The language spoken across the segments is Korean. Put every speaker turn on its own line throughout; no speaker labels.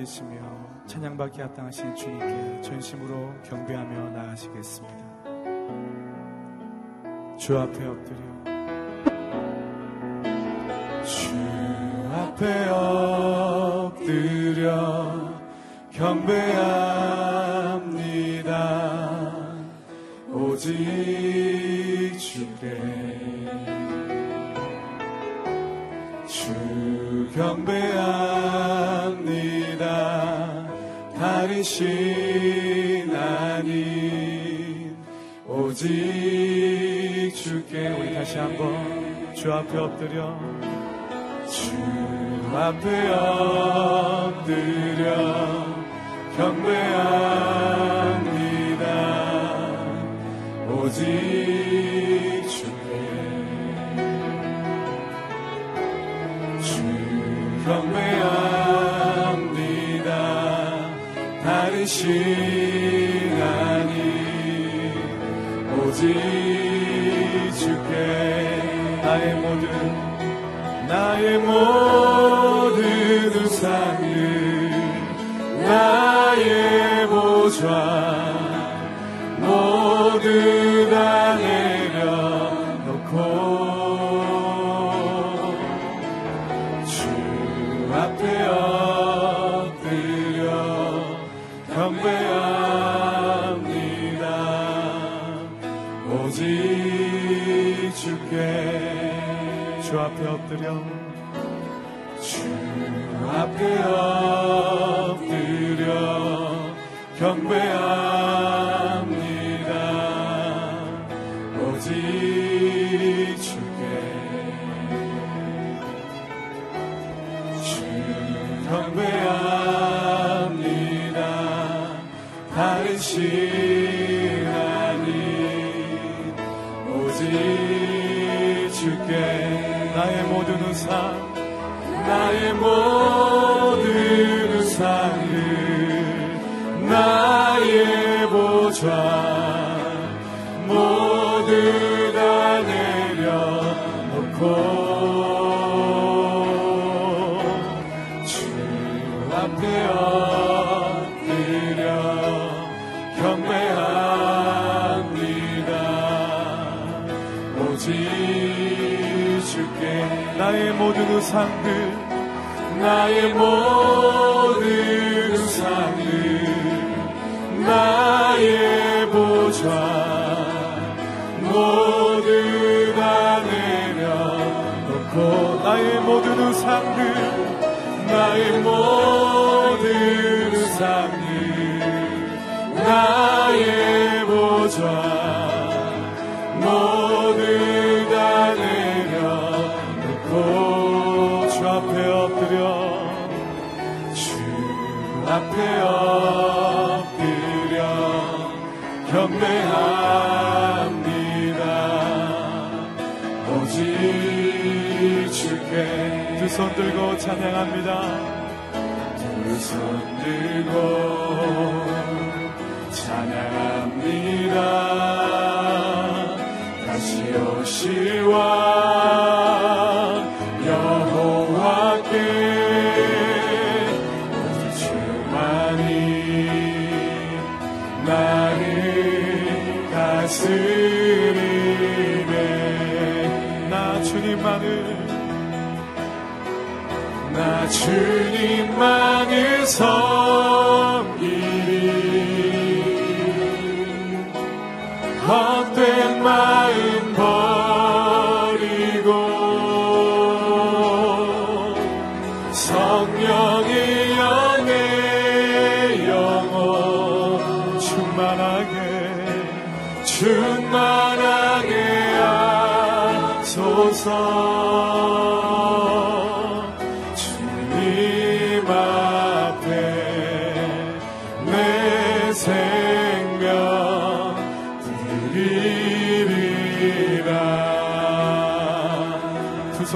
되시며 찬양받기 합당하신 주님께 전심으로 경배하며 나아가시겠습니다. 주 앞에 엎드려 주 앞에 엎드려 경배합니다. 오직 주께 주 경배합니다. 다르신 아님 오직 주께 우리 다시 한번 주 앞에 엎드려 주 앞에 엎드려 경배합니다. 오직 경배합니다. 다르신 하나님 오직 주께 나의 모든 나의 모든 우상을 나의 보좌 모두 다 앞 나의 모든 우상들 나의 모든 우상들 나 내려놓고 나의 모든 우상들 나의 모든 우상들 나의 보좌 앞에 엎드려 경배합 손 들고 찬양합니다. 두 손 들고 찬양합니다. 다시 오시와 주님만을 섬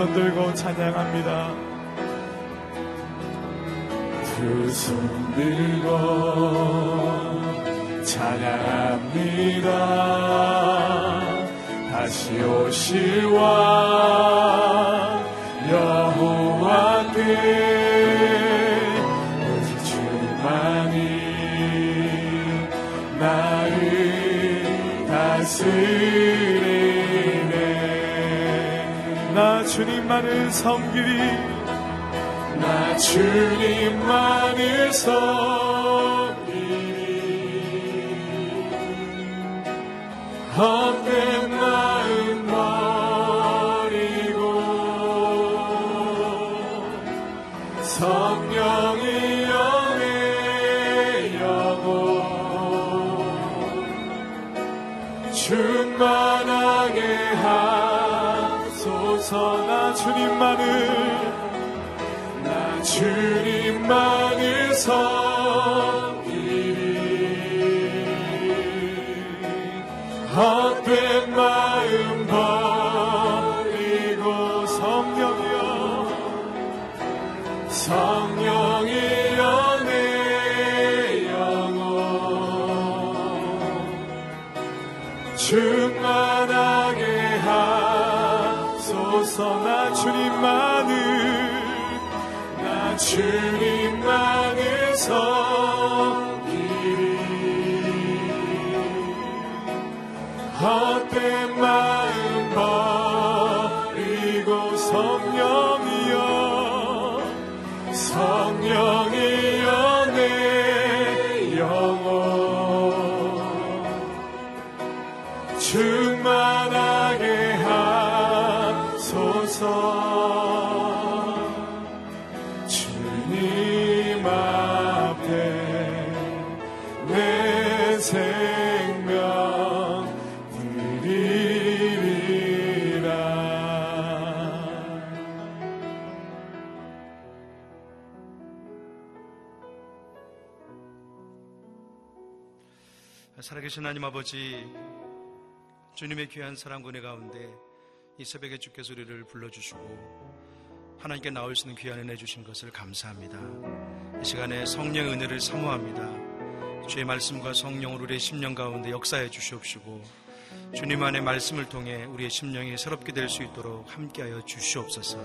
손 들고 찬양합니다 두 손 들고 찬양합니다. 다시 오실와 여호와께 주님만을 섬기리. 나 주님만을 섬기리. 헛된 마음 버리고 성령이여 내 영혼 충만하게 하소서. 나 주님만을 나 주님만을 섬 하소서 나 주님만을 나 주님만을 섬기리. 헛된 마
살아계신 하나님 아버지 주님의 귀한 사랑 은혜 가운데 이 새벽에 주께서 우리를 불러주시고 하나님께 나올 수 있는 귀한 은혜 주신 것을 감사합니다. 이 시간에 성령의 은혜를 사모합니다. 주의 말씀과 성령으로 우리의 심령 가운데 역사해 주시옵시고 주님 안의 말씀을 통해 우리의 심령이 새롭게 될 수 있도록 함께하여 주시옵소서.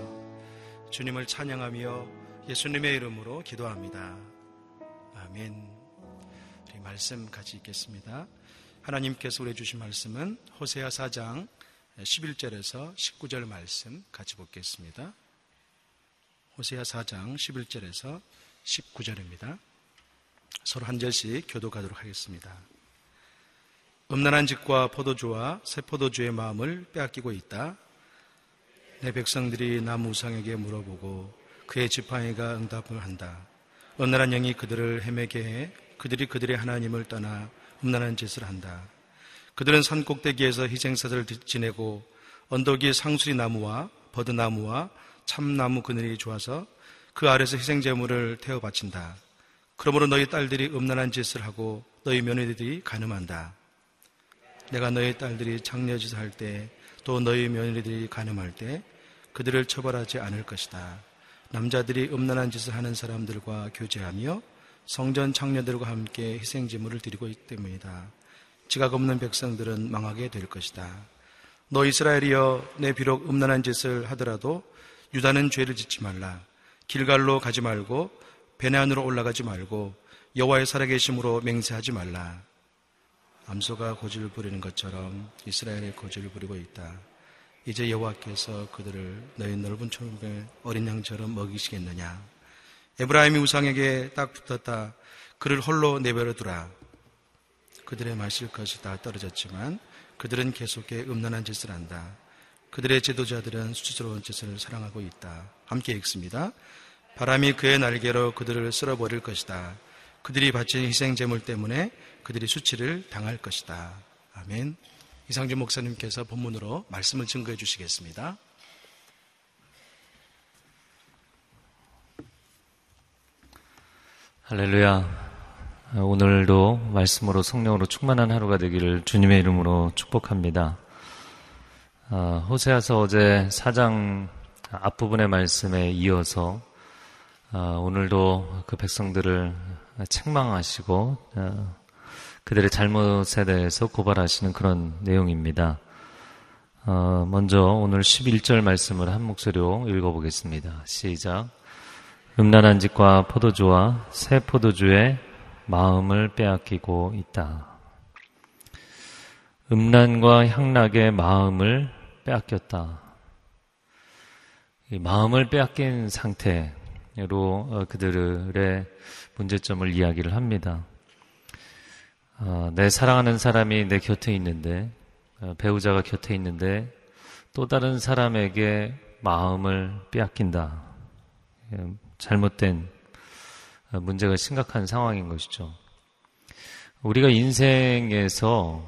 주님을 찬양하며 예수님의 이름으로 기도합니다. 아멘. 우리 말씀 같이 읽겠습니다. 하나님께서 우리 주신 말씀은 호세아 4장 11절에서 19절 말씀 같이 보겠습니다. 호세아 4장 11절에서 19절입니다. 서로 한 절씩 교도가도록 하겠습니다. 음란한 집과 포도주와 새 포도주의 마음을 빼앗기고 있다. 내 백성들이 나무 우상에게 물어보고 그의 지팡이가 응답을 한다. 음란한 영이 그들을 헤매게 해 그들이 그들의 하나님을 떠나 음란한 짓을 한다. 그들은 산 꼭대기에서 희생사를 지내고 언덕 위 상수리 나무와 버드나무와 참나무 그늘이 좋아서 그 아래서 희생 제물을 태워 바친다. 그러므로 너희 딸들이 음란한 짓을 하고 너희 며느리들이 가늠한다. 내가 너희 딸들이 장려짓을 할 때 또 너희 며느리들이 가늠할 때 그들을 처벌하지 않을 것이다. 남자들이 음란한 짓을 하는 사람들과 교제하며 성전 창녀들과 함께 희생제물을 드리고 있기 때문이다. 지각 없는 백성들은 망하게 될 것이다. 너 이스라엘이여 내 비록 음란한 짓을 하더라도 유다는 죄를 짓지 말라. 길갈로 가지 말고 베네안으로 올라가지 말고 여호와의 살아계심으로 맹세하지 말라. 암소가 고집을 부리는 것처럼 이스라엘의 고집을 부리고 있다. 이제 여호와께서 그들을 너희 넓은 초록의 어린 양처럼 먹이시겠느냐? 에브라임이 우상에게 딱 붙었다. 그를 홀로 내버려 두라. 그들의 마실 것이 다 떨어졌지만 그들은 계속해 음란한 짓을 한다. 그들의 지도자들은 수치스러운 짓을 사랑하고 있다. 함께 읽습니다. 바람이 그의 날개로 그들을 쓸어버릴 것이다. 그들이 바친 희생 제물 때문에 그들이 수치를 당할 것이다. 아멘. 이상준 목사님께서 본문으로 말씀을 증거해 주시겠습니다.
할렐루야. 오늘도 말씀으로 성령으로 충만한 하루가 되기를 주님의 이름으로 축복합니다. 어, 호세아서 어제 4장 앞부분의 말씀에 이어서 어, 오늘도 그 백성들을 책망하시고 어, 그들의 잘못에 대해서 고발하시는 그런 내용입니다. 어, 먼저 오늘 11절 말씀을 한 목소리로 읽어보겠습니다. 시작. 음란한 짓과 포도주와 새 포도주의 마음을 빼앗기고 있다. 음란과 향락의 마음을 빼앗겼다. 마음을 빼앗긴 상태로 어, 그들의 문제점을 이야기를 합니다. 어, 내 사랑하는 사람이 내 곁에 있는데, 어, 배우자가 곁에 있는데, 또 다른 사람에게 마음을 빼앗긴다. 예, 잘못된 문제가 심각한 상황인 것이죠. 우리가 인생에서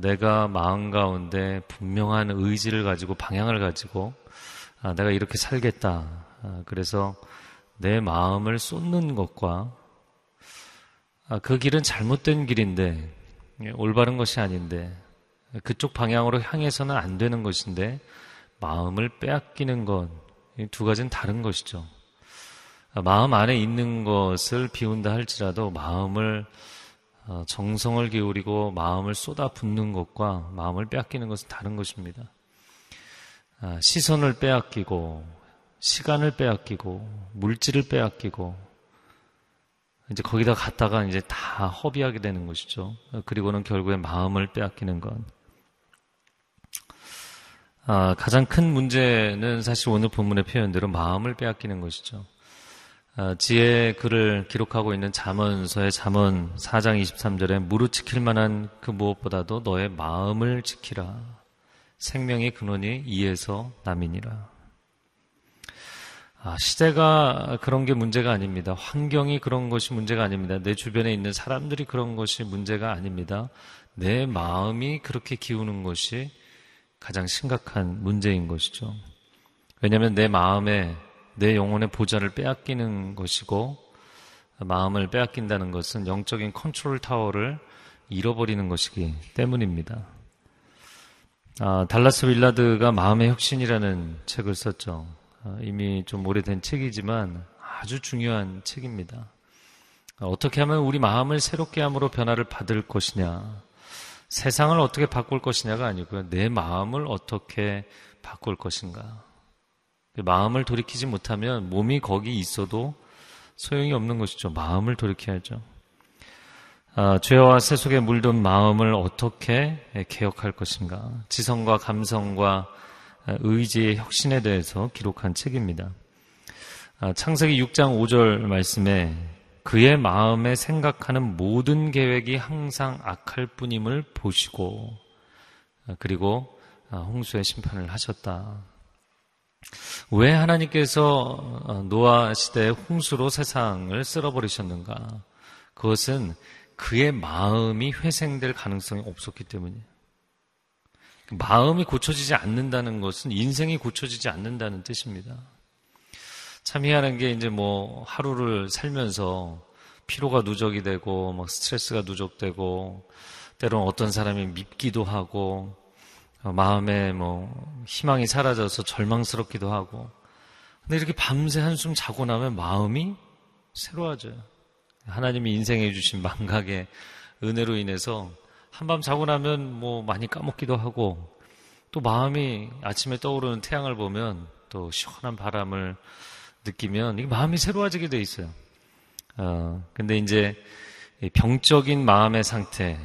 내가 마음 가운데 분명한 의지를 가지고 방향을 가지고 아, 내가 이렇게 살겠다. 아, 그래서 내 마음을 쏟는 것과 아, 그 길은 잘못된 길인데 예, 올바른 것이 아닌데 그쪽 방향으로 향해서는 안 되는 것인데 마음을 빼앗기는 것 두 가지는 다른 것이죠. 마음 안에 있는 것을 비운다 할지라도 마음을 어, 정성을 기울이고 마음을 쏟아 붓는 것과 마음을 빼앗기는 것은 다른 것입니다. 아, 시선을 빼앗기고 시간을 빼앗기고 물질을 빼앗기고 이제 거기다 갔다가 이제 다 허비하게 되는 것이죠. 그리고는 결국에 마음을 빼앗기는 건 아, 가장 큰 문제는 사실 오늘 본문의 표현대로 마음을 빼앗기는 것이죠. 아, 지혜 글을 기록하고 있는 잠언서의 잠언 4장 23절에 무릇 지킬 만한 그 무엇보다도 너의 마음을 지키라. 생명의 근원이 이에서 남이니라. 아, 시대가 그런 게 문제가 아닙니다. 환경이 그런 것이 문제가 아닙니다. 내 주변에 있는 사람들이 그런 것이 문제가 아닙니다. 내 마음이 그렇게 기우는 것이 가장 심각한 문제인 것이죠. 왜냐하면 내 마음에 내 영혼의 보좌를 빼앗기는 것이고 마음을 빼앗긴다는 것은 영적인 컨트롤 타워를 잃어버리는 것이기 때문입니다. 아, 달라스 윌라드가 마음의 혁신이라는 책을 썼죠. 아, 이미 좀 오래된 책이지만 아주 중요한 책입니다. 아, 어떻게 하면 우리 마음을 새롭게 함으로 변화를 받을 것이냐. 세상을 어떻게 바꿀 것이냐가 아니고요. 내 마음을 어떻게 바꿀 것인가. 그 마음을 돌이키지 못하면 몸이 거기 있어도 소용이 없는 것이죠. 마음을 돌이켜야죠. 아, 죄와 세속에 물든 마음을 어떻게 개혁할 것인가. 지성과 감성과 의지의 혁신에 대해서 기록한 책입니다. 아, 창세기 6장 5절 말씀에 그의 마음에 생각하는 모든 계획이 항상 악할 뿐임을 보시고 아, 그리고 홍수의 심판을 하셨다. 왜 하나님께서 노아 시대의 홍수로 세상을 쓸어버리셨는가? 그것은 그의 마음이 회생될 가능성이 없었기 때문이에요. 마음이 고쳐지지 않는다는 것은 인생이 고쳐지지 않는다는 뜻입니다. 참 희한한 게 이제 뭐 하루를 살면서 피로가 누적이 되고 막 스트레스가 누적되고 때로는 어떤 사람이 밉기도 하고 마음에 뭐 희망이 사라져서 절망스럽기도 하고 근데 이렇게 밤새 한숨 자고 나면 마음이 새로워져요. 하나님이 인생에 주신 망각의 은혜로 인해서 한밤 자고 나면 뭐 많이 까먹기도 하고 또 마음이 아침에 떠오르는 태양을 보면 또 시원한 바람을 느끼면 이 마음이 새로워지게 돼 있어요. 어, 근데 이제 병적인 마음의 상태,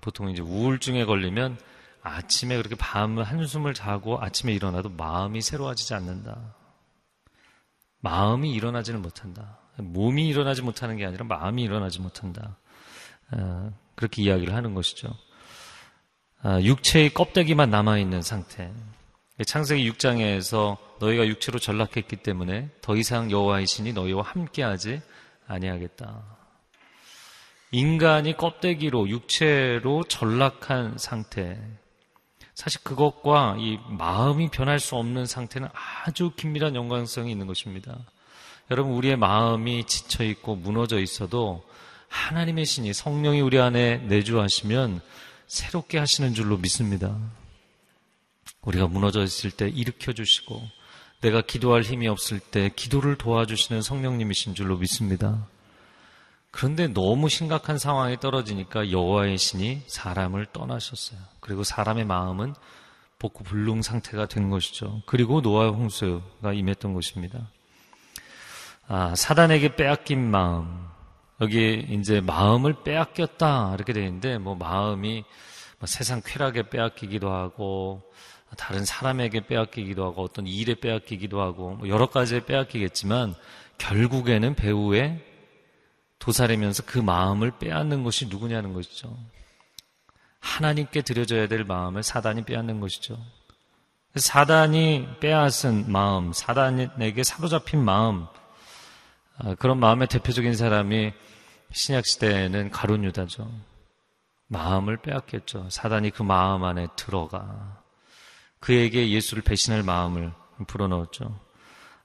보통 이제 우울증에 걸리면 아침에 그렇게 밤 한숨을 자고 아침에 일어나도 마음이 새로워지지 않는다. 마음이 일어나지는 못한다. 몸이 일어나지 못하는 게 아니라 마음이 일어나지 못한다. 어, 그렇게 이야기를 하는 것이죠. 아, 육체의 껍데기만 남아있는 상태. 창세기 6장에서 너희가 육체로 전락했기 때문에 더 이상 여호와의 신이 너희와 함께하지 아니하겠다. 인간이 껍데기로 육체로 전락한 상태. 사실 그것과 이 마음이 변할 수 없는 상태는 아주 긴밀한 연관성이 있는 것입니다. 여러분 우리의 마음이 지쳐 있고 무너져 있어도 하나님의 신이 성령이 우리 안에 내주하시면 새롭게 하시는 줄로 믿습니다. 우리가 무너져 있을 때 일으켜 주시고 내가 기도할 힘이 없을 때 기도를 도와주시는 성령님이신 줄로 믿습니다. 그런데 너무 심각한 상황에 떨어지니까 여호와의 신이 사람을 떠나셨어요. 그리고 사람의 마음은 복구 불능 상태가 된 것이죠. 그리고 노아의 홍수가 임했던 것입니다. 아, 사단에게 빼앗긴 마음. 여기 이제 마음을 빼앗겼다 이렇게 되어 있는데 뭐 마음이 뭐 세상 쾌락에 빼앗기기도 하고 다른 사람에게 빼앗기기도 하고 어떤 일에 빼앗기기도 하고 뭐 여러 가지에 빼앗기겠지만 결국에는 배우의 도사리면서 그 마음을 빼앗는 것이 누구냐는 것이죠. 하나님께 드려져야 될 마음을 사단이 빼앗는 것이죠. 사단이 빼앗은 마음, 사단에게 사로잡힌 마음, 아, 그런 마음의 대표적인 사람이 신약 시대에는 가룟 유다죠. 마음을 빼앗겼죠. 사단이 그 마음 안에 들어가 그에게 예수를 배신할 마음을 불어넣었죠.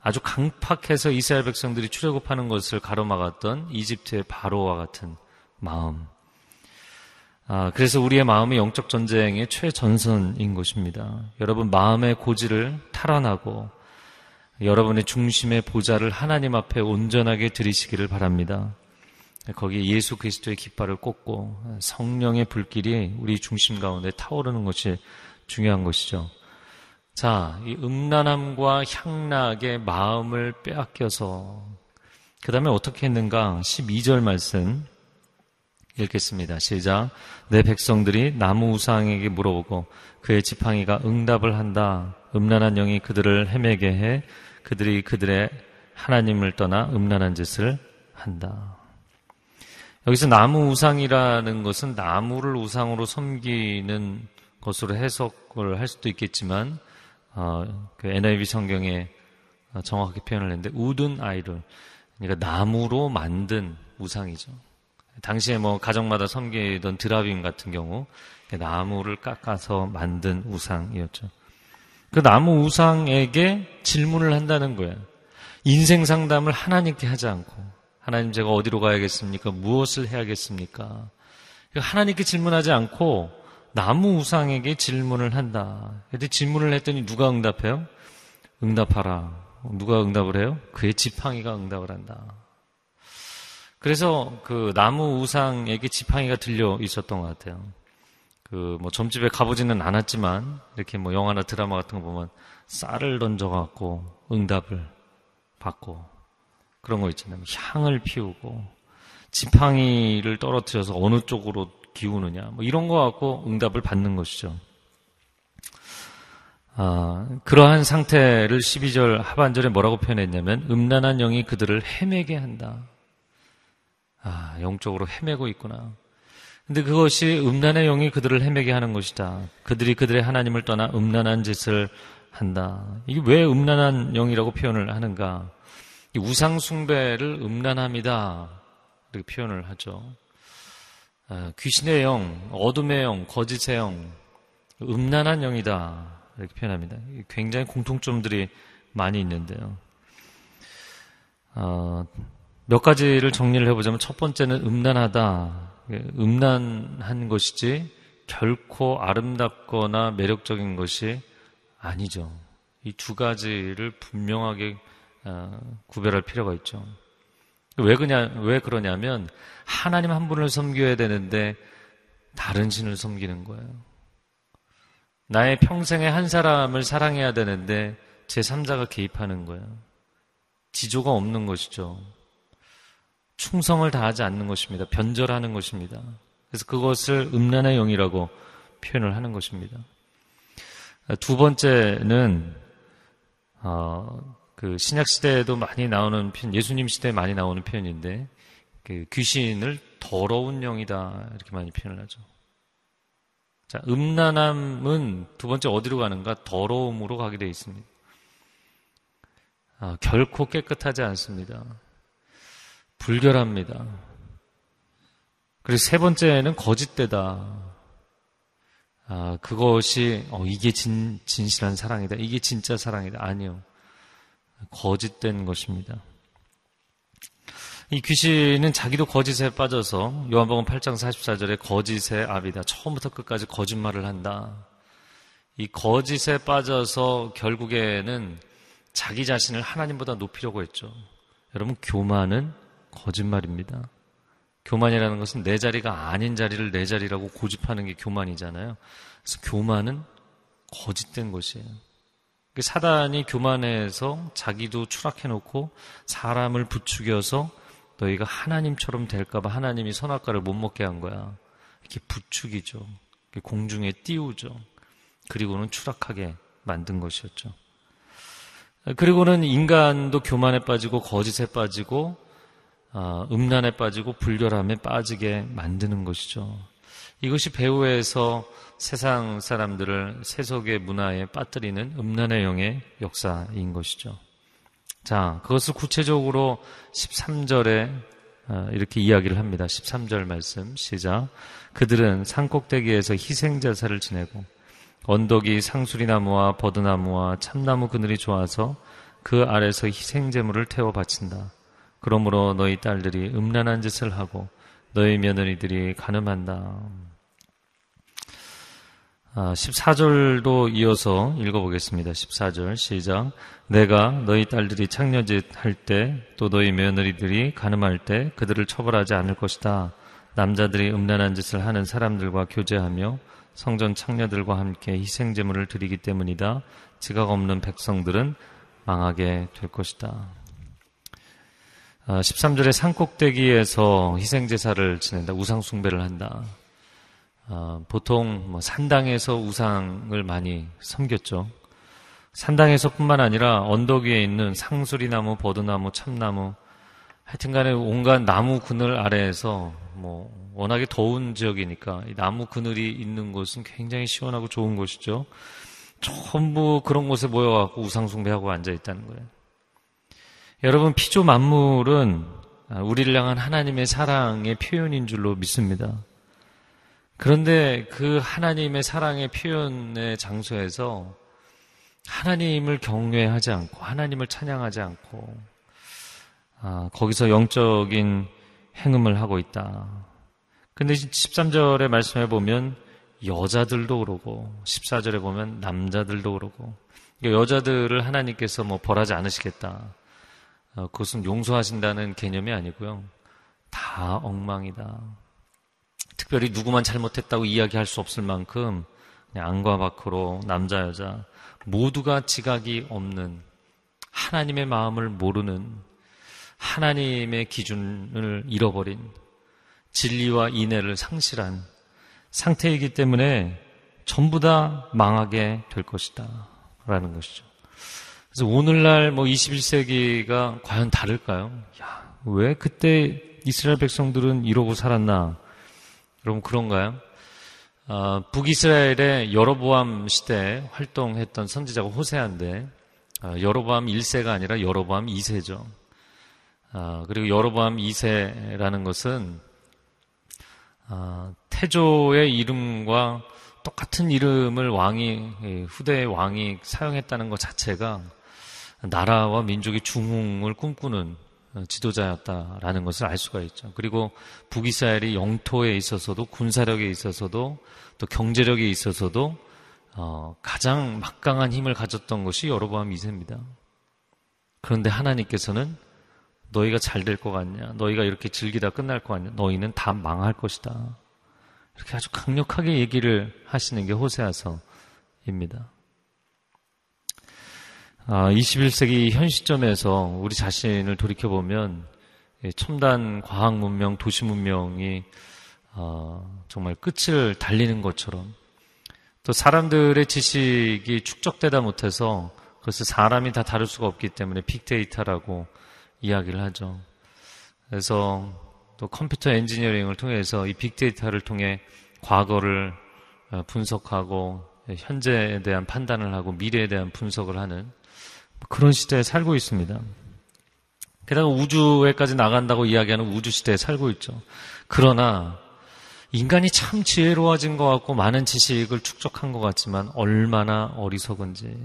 아주 강팍해서 이스라엘 백성들이 출애굽하는 것을 가로막았던 이집트의 바로와 같은 마음. 아, 그래서 우리의 마음이 영적 전쟁의 최전선인 것입니다. 여러분 마음의 고지를 탈환하고 여러분의 중심의 보좌를 하나님 앞에 온전하게 들이시기를 바랍니다. 거기에 예수 그리스도의 깃발을 꽂고 성령의 불길이 우리 중심 가운데 타오르는 것이 중요한 것이죠. 자, 이 음란함과 향락의 마음을 빼앗겨서 그 다음에 어떻게 했는가? 12절 말씀 읽겠습니다. 시작. 내 백성들이 나무 우상에게 물어보고 그의 지팡이가 응답을 한다. 음란한 영이 그들을 헤매게 해 그들이 그들의 하나님을 떠나 음란한 짓을 한다. 여기서 나무 우상이라는 것은 나무를 우상으로 섬기는 것으로 해석을 할 수도 있겠지만 어, 그 NIV 성경에 정확하게 표현을 했는데 우든 아이돌 그러니까 나무로 만든 우상이죠. 당시에 뭐 가정마다 섬기던 드라빔 같은 경우 나무를 깎아서 만든 우상이었죠. 그 나무 우상에게 질문을 한다는 거예요. 인생 상담을 하나님께 하지 않고 하나님 제가 어디로 가야겠습니까? 무엇을 해야겠습니까? 하나님께 질문하지 않고 나무 우상에게 질문을 한다. 근데 질문을 했더니 누가 응답해요? 응답하라. 누가 응답을 해요? 그의 지팡이가 응답을 한다. 그래서 그 나무 우상에게 지팡이가 들려 있었던 것 같아요. 그 뭐 점집에 가보지는 않았지만 이렇게 뭐 영화나 드라마 같은 거 보면 쌀을 던져갖고 응답을 받고 그런 거 있잖아요. 향을 피우고 지팡이를 떨어뜨려서 어느 쪽으로 기우느냐 뭐 이런 거 갖고 응답을 받는 것이죠. 아, 그러한 상태를 12절 하반절에 뭐라고 표현했냐면 음란한 영이 그들을 헤매게 한다. 아, 영적으로 헤매고 있구나. 근데 그것이 음란의 영이 그들을 헤매게 하는 것이다. 그들이 그들의 하나님을 떠나 음란한 짓을 한다. 이게 왜 음란한 영이라고 표현을 하는가? 우상숭배를 음란함이다. 이렇게 표현을 하죠. 아, 귀신의 영, 어둠의 영, 거짓의 영, 음란한 영이다. 이렇게 표현합니다. 굉장히 공통점들이 많이 있는데요. 어, 몇 가지를 정리를 해보자면 첫 번째는 음란하다. 음란한 것이지 결코 아름답거나 매력적인 것이 아니죠. 이 두 가지를 분명하게 어, 구별할 필요가 있죠. 왜 그냐, 왜 그러냐면 하나님 한 분을 섬겨야 되는데 다른 신을 섬기는 거예요. 나의 평생에 한 사람을 사랑해야 되는데 제3자가 개입하는 거예요. 지조가 없는 것이죠. 충성을 다하지 않는 것입니다. 변절하는 것입니다. 그래서 그것을 음란의 영이라고 표현을 하는 것입니다. 두 번째는 어, 그 신약 시대에도 많이 나오는 편, 예수님 시대에 많이 나오는 표현인데 그 귀신을 더러운 영이다 이렇게 많이 표현을 하죠. 자, 음란함은 두 번째 어디로 가는가? 더러움으로 가게 되어 있습니다. 아, 결코 깨끗하지 않습니다. 불결합니다. 그리고 세 번째는 거짓되다. 아, 그것이, 어, 이게 진, 진실한 사랑이다. 이게 진짜 사랑이다. 아니요. 거짓된 것입니다. 이 귀신은 자기도 거짓에 빠져서 요한복음 8장 44절에 거짓의 압이다. 처음부터 끝까지 거짓말을 한다. 이 거짓에 빠져서 결국에는 자기 자신을 하나님보다 높이려고 했죠. 여러분 교만은 거짓말입니다. 교만이라는 것은 내 자리가 아닌 자리를 내 자리라고 고집하는 게 교만이잖아요. 그래서 교만은 거짓된 것이에요. 그 사단이 교만해서 자기도 추락해놓고 사람을 부추겨서 너희가 하나님처럼 될까봐 하나님이 선악과를 못 먹게 한 거야. 이렇게 부추기죠. 공중에 띄우죠. 그리고는 추락하게 만든 것이었죠. 그리고는 인간도 교만에 빠지고 거짓에 빠지고 아, 음란에 빠지고 불결함에 빠지게 만드는 것이죠. 이것이 배후에서 세상 사람들을 세속의 문화에 빠뜨리는 음란의 영의 역사인 것이죠. 자, 그것을 구체적으로 13절에 아, 이렇게 이야기를 합니다. 13절 말씀 시작. 그들은 산꼭대기에서 희생제사를 지내고 언덕이 상수리나무와 버드나무와 참나무 그늘이 좋아서 그 아래서 희생제물을 태워 바친다. 그러므로 너희 딸들이 음란한 짓을 하고 너희 며느리들이 가늠한다. 아, 14절도 이어서 읽어보겠습니다. 14절 시작. 내가 너희 딸들이 창녀짓 할 때 또 너희 며느리들이 가늠할 때 그들을 처벌하지 않을 것이다. 남자들이 음란한 짓을 하는 사람들과 교제하며 성전 창녀들과 함께 희생 제물을 드리기 때문이다. 지각 없는 백성들은 망하게 될 것이다. 13절에 아, 산꼭대기에서 희생제사를 지낸다. 우상숭배를 한다. 아, 보통 뭐 산당에서 우상을 많이 섬겼죠. 산당에서 뿐만 아니라 언덕 위에 있는 상수리나무, 버드나무, 참나무, 하여튼간에 온갖 나무 그늘 아래에서 뭐 워낙에 더운 지역이니까 나무 그늘이 있는 곳은 굉장히 시원하고 좋은 곳이죠. 전부 그런 곳에 모여갖고 우상숭배하고 앉아 있다는 거예요. 여러분 피조 만물은 우리를 향한 하나님의 사랑의 표현인 줄로 믿습니다. 그런데 그 하나님의 사랑의 표현의 장소에서 하나님을 경외하지 않고 하나님을 찬양하지 않고 아, 거기서 영적인 행음을 하고 있다. 근데 13절에 말씀해 보면 여자들도 그러고 14절에 보면 남자들도 그러고 여자들을 하나님께서 뭐 벌하지 않으시겠다. 어, 그것은 용서하신다는 개념이 아니고요. 다 엉망이다. 특별히 누구만 잘못했다고 이야기할 수 없을 만큼 안과 밖으로 남자 여자 모두가 지각이 없는 하나님의 마음을 모르는 하나님의 기준을 잃어버린 진리와 인애를 상실한 상태이기 때문에 전부 다 망하게 될 것이다. 라는 것이죠. 그래서 오늘날 뭐 21세기가 과연 다를까요? 야, 왜 그때 이스라엘 백성들은 이러고 살았나? 여러분 그런가요? 어, 북이스라엘의 여로보암 시대에 활동했던 선지자가 호세아인데 어, 여로보암 1세가 아니라 여로보암 2세죠. 어, 그리고 여로보암 2세라는 것은 어, 태조의 이름과 똑같은 이름을 왕이 예, 후대의 왕이 사용했다는 것 자체가 나라와 민족의 중흥을 꿈꾸는 어, 지도자였다라는 것을 알 수가 있죠. 그리고 북이스라엘이 영토에 있어서도 군사력에 있어서도 또 경제력에 있어서도 어, 가장 막강한 힘을 가졌던 것이 여로보암 2세입니다. 그런데 하나님께서는 너희가 잘 될 것 같냐? 너희가 이렇게 즐기다 끝날 것 같냐? 너희는 다 망할 것이다. 이렇게 아주 강력하게 얘기를 하시는 게 호세아서입니다. 아, 21세기 현 시점에서 우리 자신을 돌이켜보면 첨단 과학 문명, 도시 문명이 어, 정말 끝을 달리는 것처럼 또 사람들의 지식이 축적되다 못해서 그것을 사람이 다 다룰 수가 없기 때문에 빅데이터라고 이야기를 하죠. 그래서 또 컴퓨터 엔지니어링을 통해서 이 빅데이터를 통해 과거를 어, 분석하고 현재에 대한 판단을 하고 미래에 대한 분석을 하는 그런 시대에 살고 있습니다. 게다가 우주에까지 나간다고 이야기하는 우주 시대에 살고 있죠. 그러나 인간이 참 지혜로워진 것 같고 많은 지식을 축적한 것 같지만 얼마나 어리석은지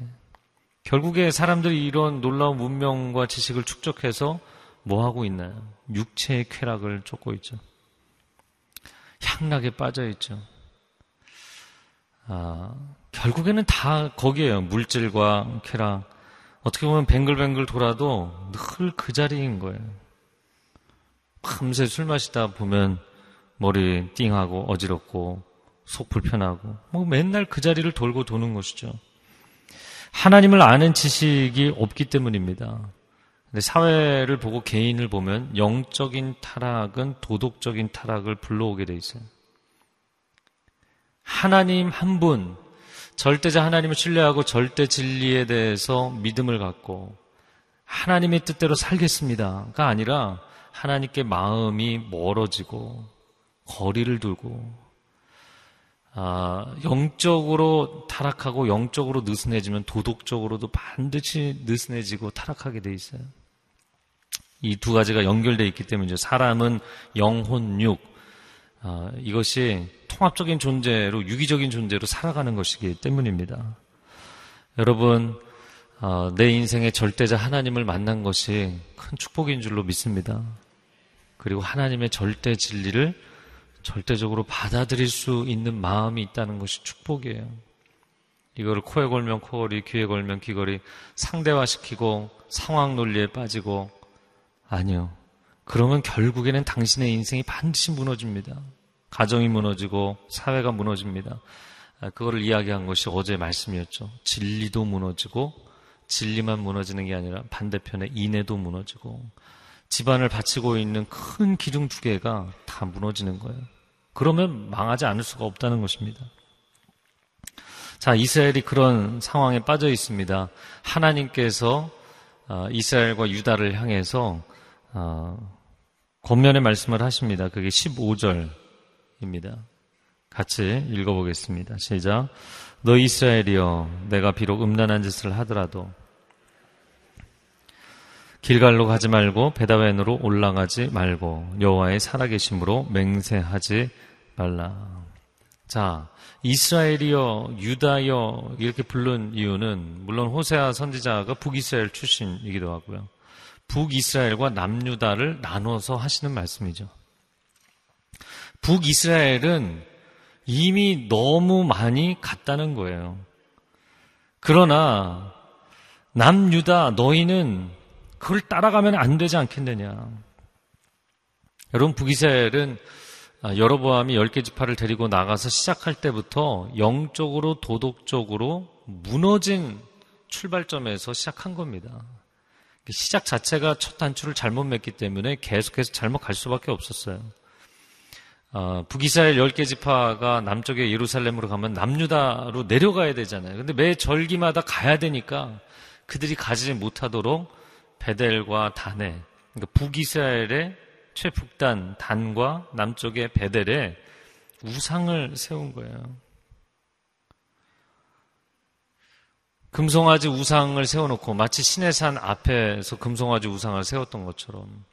결국에 사람들이 이런 놀라운 문명과 지식을 축적해서 뭐 하고 있나요? 육체의 쾌락을 쫓고 있죠. 향락에 빠져 있죠. 아, 결국에는 다 거기에요. 물질과 쾌락. 어떻게 보면 뱅글뱅글 돌아도 늘 그 자리인 거예요. 밤새 술 마시다 보면 머리 띵하고 어지럽고 속 불편하고 뭐 맨날 그 자리를 돌고 도는 것이죠. 하나님을 아는 지식이 없기 때문입니다. 근데 사회를 보고 개인을 보면 영적인 타락은 도덕적인 타락을 불러오게 돼 있어요. 하나님 한 분, 절대자 하나님을 신뢰하고 절대 진리에 대해서 믿음을 갖고 하나님의 뜻대로 살겠습니다가 아니라 하나님께 마음이 멀어지고 거리를 두고 아, 영적으로 타락하고 영적으로 느슨해지면 도덕적으로도 반드시 느슨해지고 타락하게 돼 있어요. 이 두 가지가 연결되어 있기 때문이죠. 사람은 영혼, 육. 아, 이것이 통합적인 존재로, 유기적인 존재로 살아가는 것이기 때문입니다. 여러분, 아, 내 인생의 절대자 하나님을 만난 것이 큰 축복인 줄로 믿습니다. 그리고 하나님의 절대 진리를 절대적으로 받아들일 수 있는 마음이 있다는 것이 축복이에요. 이거를 코에 걸면 코걸이, 귀에 걸면 귀걸이 상대화시키고 상황 논리에 빠지고 아니요. 그러면 결국에는 당신의 인생이 반드시 무너집니다. 가정이 무너지고 사회가 무너집니다. 아, 그거를 이야기한 것이 어제 말씀이었죠. 진리도 무너지고 진리만 무너지는 게 아니라 반대편에 인애도 무너지고 집안을 바치고 있는 큰 기둥 두 개가 다 무너지는 거예요. 그러면 망하지 않을 수가 없다는 것입니다. 자, 이스라엘이 그런 상황에 빠져 있습니다. 하나님께서 어, 이스라엘과 유다를 향해서 어, 권면의 말씀을 하십니다. 그게 15절 입니다. 같이 읽어보겠습니다. 시작. 너 이스라엘이여, 내가 비록 음란한 짓을 하더라도 길갈로 가지 말고 베다웬으로 올라가지 말고 여호와의 살아계심으로 맹세하지 말라. 자, 이스라엘이여 유다여 이렇게 부른 이유는 물론 호세아 선지자가 북이스라엘 출신이기도 하고요. 북이스라엘과 남유다를 나눠서 하시는 말씀이죠. 북이스라엘은 이미 너무 많이 갔다는 거예요. 그러나 남유다 너희는 그걸 따라가면 안 되지 않겠느냐. 여러분 북이스라엘은 아, 여로보암이 10개 지파를 데리고 나가서 시작할 때부터 영적으로 도덕적으로 무너진 출발점에서 시작한 겁니다. 시작 자체가 첫 단추를 잘못 맺기 때문에 계속해서 잘못 갈 수밖에 없었어요. 어, 북이스라엘 10개 지파가 남쪽에 예루살렘으로 가면 남유다로 내려가야 되잖아요. 근데 매 절기마다 가야 되니까 그들이 가지 못하도록 베델과 단에 그러니까 북이스라엘의 최북단 단과 남쪽의 베델에 우상을 세운 거예요. 금송아지 우상을 세워놓고 마치 신의 산 앞에서 금송아지 우상을 세웠던 것처럼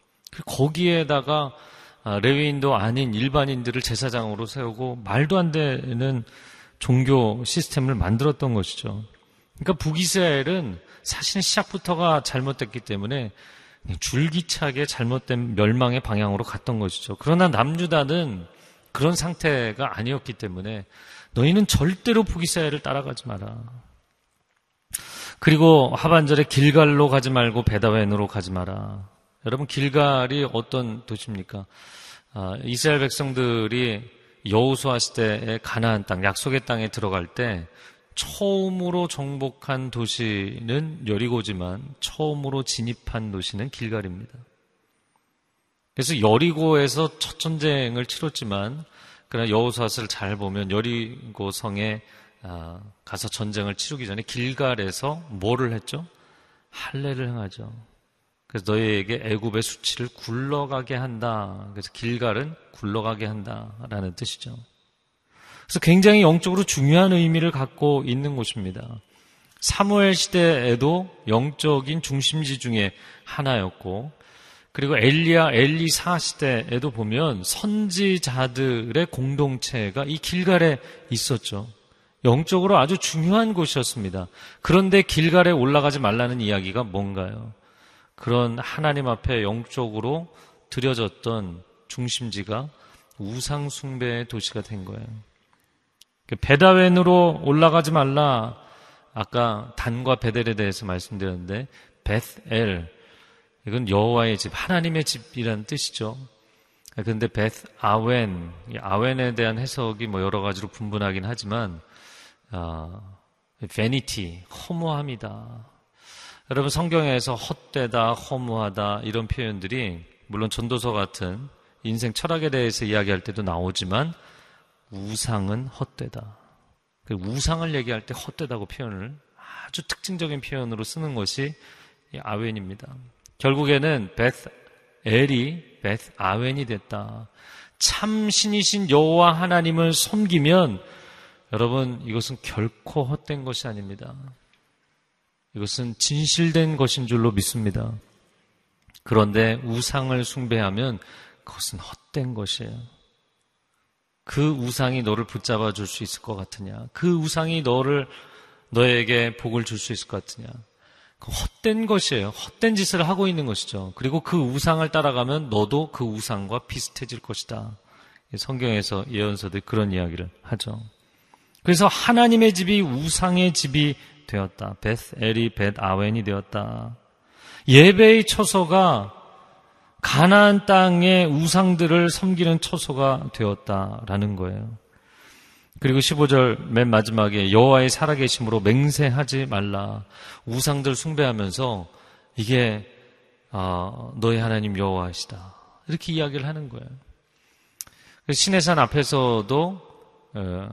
거기에다가 아, 레위인도 아닌 일반인들을 제사장으로 세우고 말도 안 되는 종교 시스템을 만들었던 것이죠. 그러니까 북이스라엘은 사실은 시작부터가 잘못됐기 때문에 줄기차게 잘못된 멸망의 방향으로 갔던 것이죠. 그러나 남유다는 그런 상태가 아니었기 때문에 너희는 절대로 북이스라엘을 따라가지 마라. 그리고 하반절에 길갈로 가지 말고 베다웬으로 가지 마라. 여러분 길갈이 어떤 도시입니까? 아, 이스라엘 백성들이 여호수아 시대에 가나안 땅, 약속의 땅에 들어갈 때 처음으로 정복한 도시는 여리고지만 처음으로 진입한 도시는 길갈입니다. 그래서 여리고에서 첫 전쟁을 치렀지만 그러나 여호수아서를 잘 보면 여리고 성에 아, 가서 전쟁을 치르기 전에 길갈에서 뭐를 했죠? 할례를 행하죠. 그래서 너희에게 애굽의 수치를 굴러가게 한다. 그래서 길갈은 굴러가게 한다라는 뜻이죠. 그래서 굉장히 영적으로 중요한 의미를 갖고 있는 곳입니다. 사무엘 시대에도 영적인 중심지 중에 하나였고, 그리고 엘리야, 엘리사 시대에도 보면 선지자들의 공동체가 이 길갈에 있었죠. 영적으로 아주 중요한 곳이었습니다. 그런데 길갈에 올라가지 말라는 이야기가 뭔가요? 그런 하나님 앞에 영적으로 드려졌던 중심지가 우상숭배의 도시가 된 거예요. 그 벧아웬으로 올라가지 말라. 아까 단과 베델에 대해서 말씀드렸는데 베스엘 이건 여호와의 집, 하나님의 집이라는 뜻이죠. 그런데 베스 아웬, 아웬에 대한 해석이 뭐 여러 가지로 분분하긴 하지만 어, vanity, 허무함이다. 여러분 성경에서 헛되다, 허무하다 이런 표현들이 물론 전도서 같은 인생 철학에 대해서 이야기할 때도 나오지만 우상은 헛되다. 그 우상을 얘기할 때 헛되다고 표현을 아주 특징적인 표현으로 쓰는 것이 아웬입니다. 결국에는 베스 엘이 베스 아웬이 됐다. 참 신이신 여호와 하나님을 섬기면 여러분 이것은 결코 헛된 것이 아닙니다. 이것은 진실된 것인 줄로 믿습니다. 그런데 우상을 숭배하면 그것은 헛된 것이에요. 그 우상이 너를 붙잡아 줄 수 있을 것 같으냐? 그 우상이 너를 너에게 복을 줄 수 있을 것 같으냐? 그 헛된 것이에요. 헛된 짓을 하고 있는 것이죠. 그리고 그 우상을 따라가면 너도 그 우상과 비슷해질 것이다. 성경에서 예언서들 그런 이야기를 하죠. 그래서 하나님의 집이 우상의 집이 되었다. 베스 에리 벳 아웬이 되었다. 예배의 처소가 가나안 땅의 우상들을 섬기는 처소가 되었다라는 거예요. 그리고 15절 맨 마지막에 여호와의 살아계심으로 맹세하지 말라. 우상들 숭배하면서 이게 아, 너의 하나님 여호와시다. 이렇게 이야기를 하는 거예요. 신해산 앞에서도 어,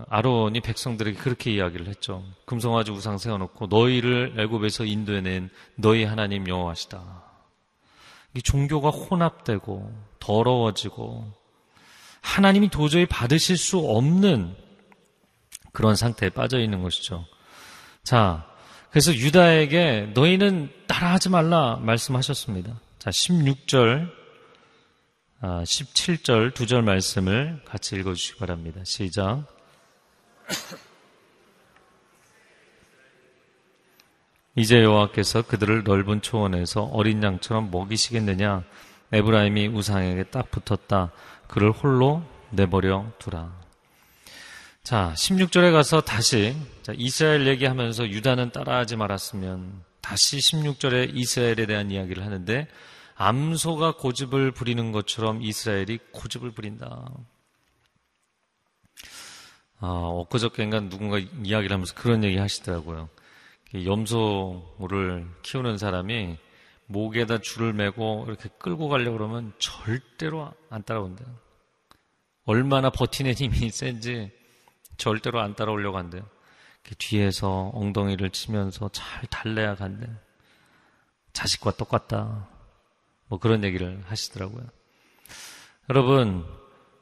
아론이 백성들에게 그렇게 이야기를 했죠. 금송아지 우상 세워놓고 너희를 애굽에서 인도해낸 너희 하나님 여호와시다. 이 종교가 혼합되고 더러워지고 하나님이 도저히 받으실 수 없는 그런 상태에 빠져 있는 것이죠. 자, 그래서 유다에게 너희는 따라하지 말라 말씀하셨습니다. 자, 16절, 17절 아, 두절 말씀을 같이 읽어주시기 바랍니다. 시작. 이제 여호와께서 그들을 넓은 초원에서 어린 양처럼 먹이시겠느냐? 에브라임이 우상에게 딱 붙었다. 그를 홀로 내버려 두라. 자, 16절에 가서 다시 자, 이스라엘 얘기하면서 유다는 따라하지 말았으면 다시 16절에 이스라엘에 대한 이야기를 하는데 암소가 고집을 부리는 것처럼 이스라엘이 고집을 부린다. 아, 엊그저께인가 누군가 이야기를 하면서 그런 얘기 하시더라고요. 염소를 키우는 사람이 목에다 줄을 매고 이렇게 끌고 가려고 그러면 절대로 안 따라온대요. 얼마나 버티는 힘이 센지 절대로 안 따라오려고 한대요. 뒤에서 엉덩이를 치면서 잘 달래야 간대. 자식과 똑같다. 뭐 그런 얘기를 하시더라고요. 여러분,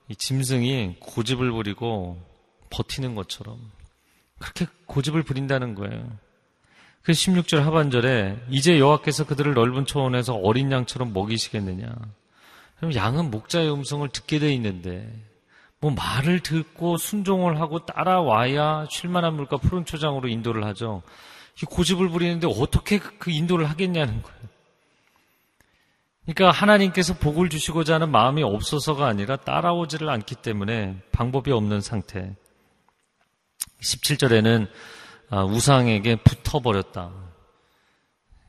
이 짐승이 고집을 부리고 버티는 것처럼 그렇게 고집을 부린다는 거예요. 그 16절 하반절에 이제 여호와께서 그들을 넓은 초원에서 어린 양처럼 먹이시겠느냐. 그럼 양은 목자의 음성을 듣게 돼 있는데 뭐 말을 듣고 순종을 하고 따라와야 쉴만한 물과 푸른 초장으로 인도를 하죠. 고집을 부리는데 어떻게 그 인도를 하겠냐는 거예요. 그러니까 하나님께서 복을 주시고자 하는 마음이 없어서가 아니라 따라오지를 않기 때문에 방법이 없는 상태. 17절에는 아, 우상에게 붙어버렸다.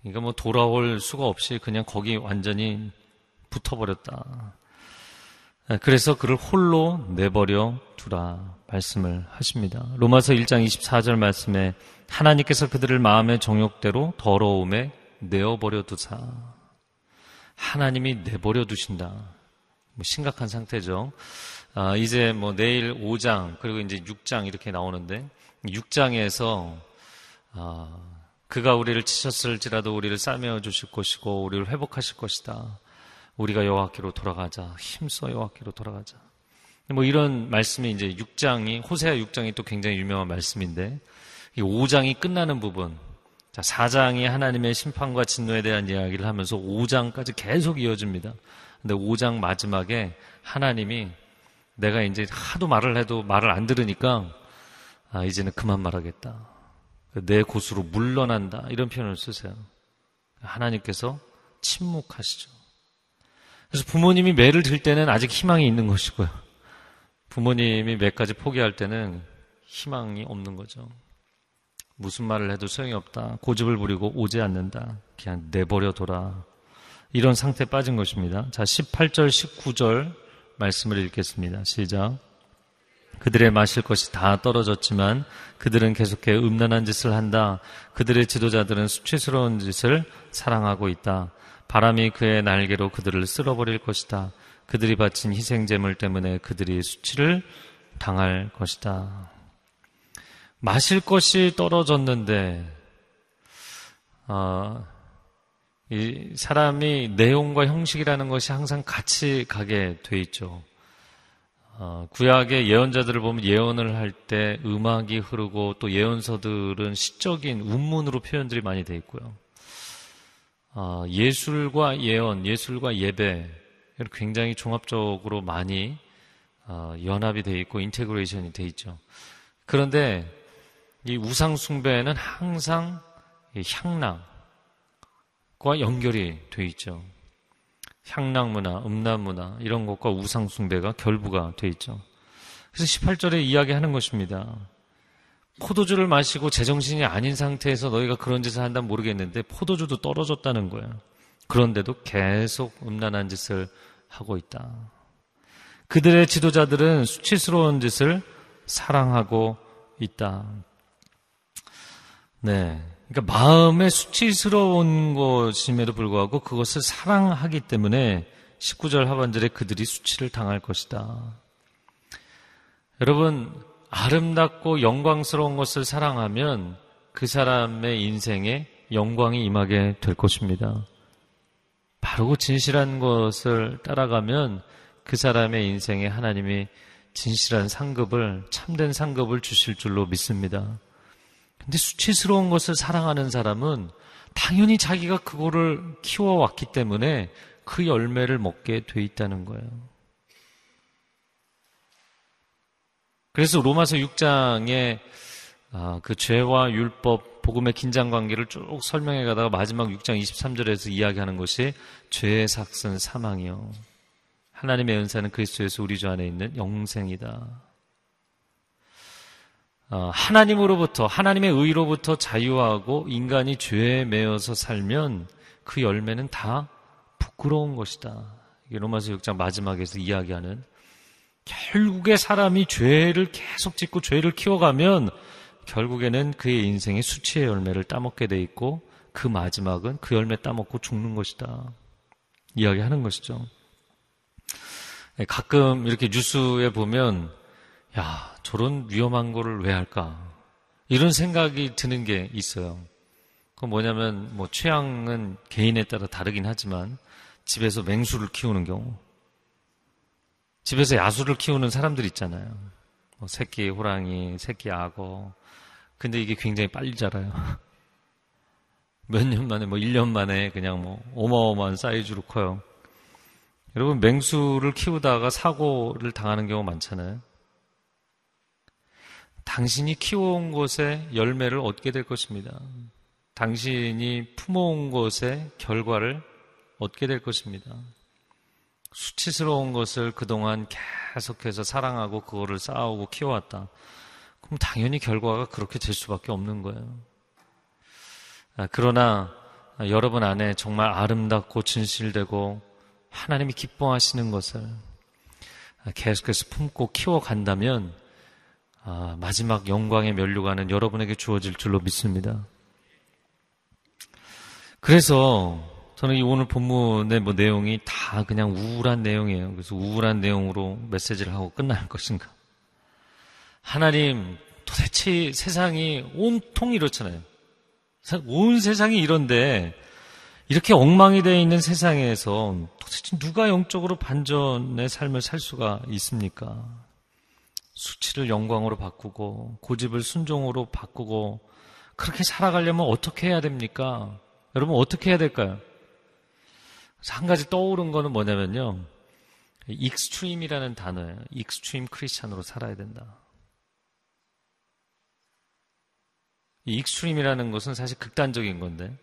그러니까 뭐 돌아올 수가 없이 그냥 거기 완전히 붙어버렸다. 아, 그래서 그를 홀로 내버려 두라 말씀을 하십니다. 로마서 1장 24절 말씀에 하나님께서 그들을 마음의 정욕대로 더러움에 내어버려 두사. 하나님이 내버려 두신다. 뭐 심각한 상태죠. 아, 이제 뭐 내일 5장 그리고 이제 6장 이렇게 나오는데 6장에서 아, 그가 우리를 치셨을지라도 우리를 싸매어 주실 것이고 우리를 회복하실 것이다. 우리가 여호와께로 돌아가자. 힘써 여호와께로 돌아가자. 뭐 이런 말씀이 이제 6장이 호세아 6장이 또 굉장히 유명한 말씀인데 이 5장이 끝나는 부분 자, 4장이 하나님의 심판과 진노에 대한 이야기를 하면서 5장까지 계속 이어집니다. 근데 5장 마지막에 하나님이 내가 이제 하도 말을 해도 말을 안 들으니까 아, 이제는 그만 말하겠다. 내 곳으로 물러난다. 이런 표현을 쓰세요. 하나님께서 침묵하시죠. 그래서 부모님이 매를 들 때는 아직 희망이 있는 것이고요. 부모님이 매까지 포기할 때는 희망이 없는 거죠. 무슨 말을 해도 소용이 없다. 고집을 부리고 오지 않는다. 그냥 내버려 둬라. 이런 상태에 빠진 것입니다. 자, 18절, 19절 말씀을 읽겠습니다. 시작. 그들의 마실 것이 다 떨어졌지만 그들은 계속해 음란한 짓을 한다. 그들의 지도자들은 수치스러운 짓을 사랑하고 있다. 바람이 그의 날개로 그들을 쓸어버릴 것이다. 그들이 바친 희생제물 때문에 그들이 수치를 당할 것이다. 마실 것이 떨어졌는데, 어, 이 사람이 내용과 형식이라는 것이 항상 같이 가게 돼 있죠. 어, 구약의 예언자들을 보면 예언을 할 때 음악이 흐르고 또 예언서들은 시적인 운문으로 표현들이 많이 돼 있고요. 어, 예술과 예언, 예술과 예배 굉장히 종합적으로 많이 어, 연합이 돼 있고 integration이 돼 있죠. 그런데 이 우상 숭배는 항상 향락 과 연결이 돼 있죠. 향락 문화, 음란 문화 이런 것과 우상 숭배가 결부가 돼 있죠. 그래서 18절에 이야기하는 것입니다. 포도주를 마시고 제정신이 아닌 상태에서 너희가 그런 짓을 한다면 모르겠는데 포도주도 떨어졌다는 거예요. 그런데도 계속 음란한 짓을 하고 있다. 그들의 지도자들은 수치스러운 짓을 사랑하고 있다. 네. 그러니까 마음에 수치스러운 것임에도 불구하고 그것을 사랑하기 때문에 19절 하반절에 그들이 수치를 당할 것이다. 여러분, 아름답고 영광스러운 것을 사랑하면 그 사람의 인생에 영광이 임하게 될 것입니다. 바르고 진실한 것을 따라가면 그 사람의 인생에 하나님이 진실한 상급을, 참된 상급을 주실 줄로 믿습니다. 근데 수치스러운 것을 사랑하는 사람은 당연히 자기가 그거를 키워왔기 때문에 그 열매를 먹게 돼 있다는 거예요. 그래서 로마서 6장에 아, 그 죄와 율법, 복음의 긴장 관계를 쭉 설명해 가다가 마지막 6장 23절에서 이야기하는 것이 죄의 삭은 사망이요. 하나님의 은사는 그리스도에서 우리 주 안에 있는 영생이다. 어, 하나님으로부터 하나님의 의로부터 자유하고 인간이 죄에 매여서 살면 그 열매는 다 부끄러운 것이다. 로마서 6장 마지막에서 이야기하는 결국에 사람이 죄를 계속 짓고 죄를 키워가면 결국에는 그의 인생의 수치의 열매를 따먹게 돼 있고 그 마지막은 그 열매 따먹고 죽는 것이다. 이야기하는 것이죠. 네, 가끔 이렇게 뉴스에 보면 야, 저런 위험한 거를 왜 할까? 이런 생각이 드는 게 있어요. 그 뭐냐면, 뭐, 취향은 개인에 따라 다르긴 하지만, 집에서 맹수를 키우는 경우, 집에서 야수를 키우는 사람들 있잖아요. 뭐 새끼 호랑이, 새끼 악어. 근데 이게 굉장히 빨리 자라요. 몇 년 만에, 뭐 1년 만에 그냥 뭐 어마어마한 사이즈로 커요. 여러분, 맹수를 키우다가 사고를 당하는 경우 많잖아요. 당신이 키워온 것에 열매를 얻게 될 것입니다. 당신이 품어온 것의 결과를 얻게 될 것입니다. 수치스러운 것을 그동안 계속해서 사랑하고 그거를 쌓아오고 키워왔다. 그럼 당연히 결과가 그렇게 될 수밖에 없는 거예요. 아, 그러나 여러분 안에 정말 아름답고 진실되고 하나님이 기뻐하시는 것을 계속해서 품고 키워간다면 아, 마지막 영광의 면류관은 여러분에게 주어질 줄로 믿습니다. 그래서 저는 이 오늘 본문의 뭐 내용이 다 그냥 우울한 내용이에요. 그래서 우울한 내용으로 메시지를 하고 끝날 것인가? 하나님, 도대체 세상이 온통 이렇잖아요. 온 세상이 이런데 이렇게 엉망이 되어 있는 세상에서 도대체 누가 영적으로 반전의 삶을 살 수가 있습니까? 수치를 영광으로 바꾸고 고집을 순종으로 바꾸고 그렇게 살아가려면 어떻게 해야 됩니까? 여러분 어떻게 해야 될까요? 한 가지 떠오른 거는 뭐냐면요. extreme이라는 단어예요. extreme Christian으로 살아야 된다. 이 extreme이라는 것은 사실 극단적인 건데,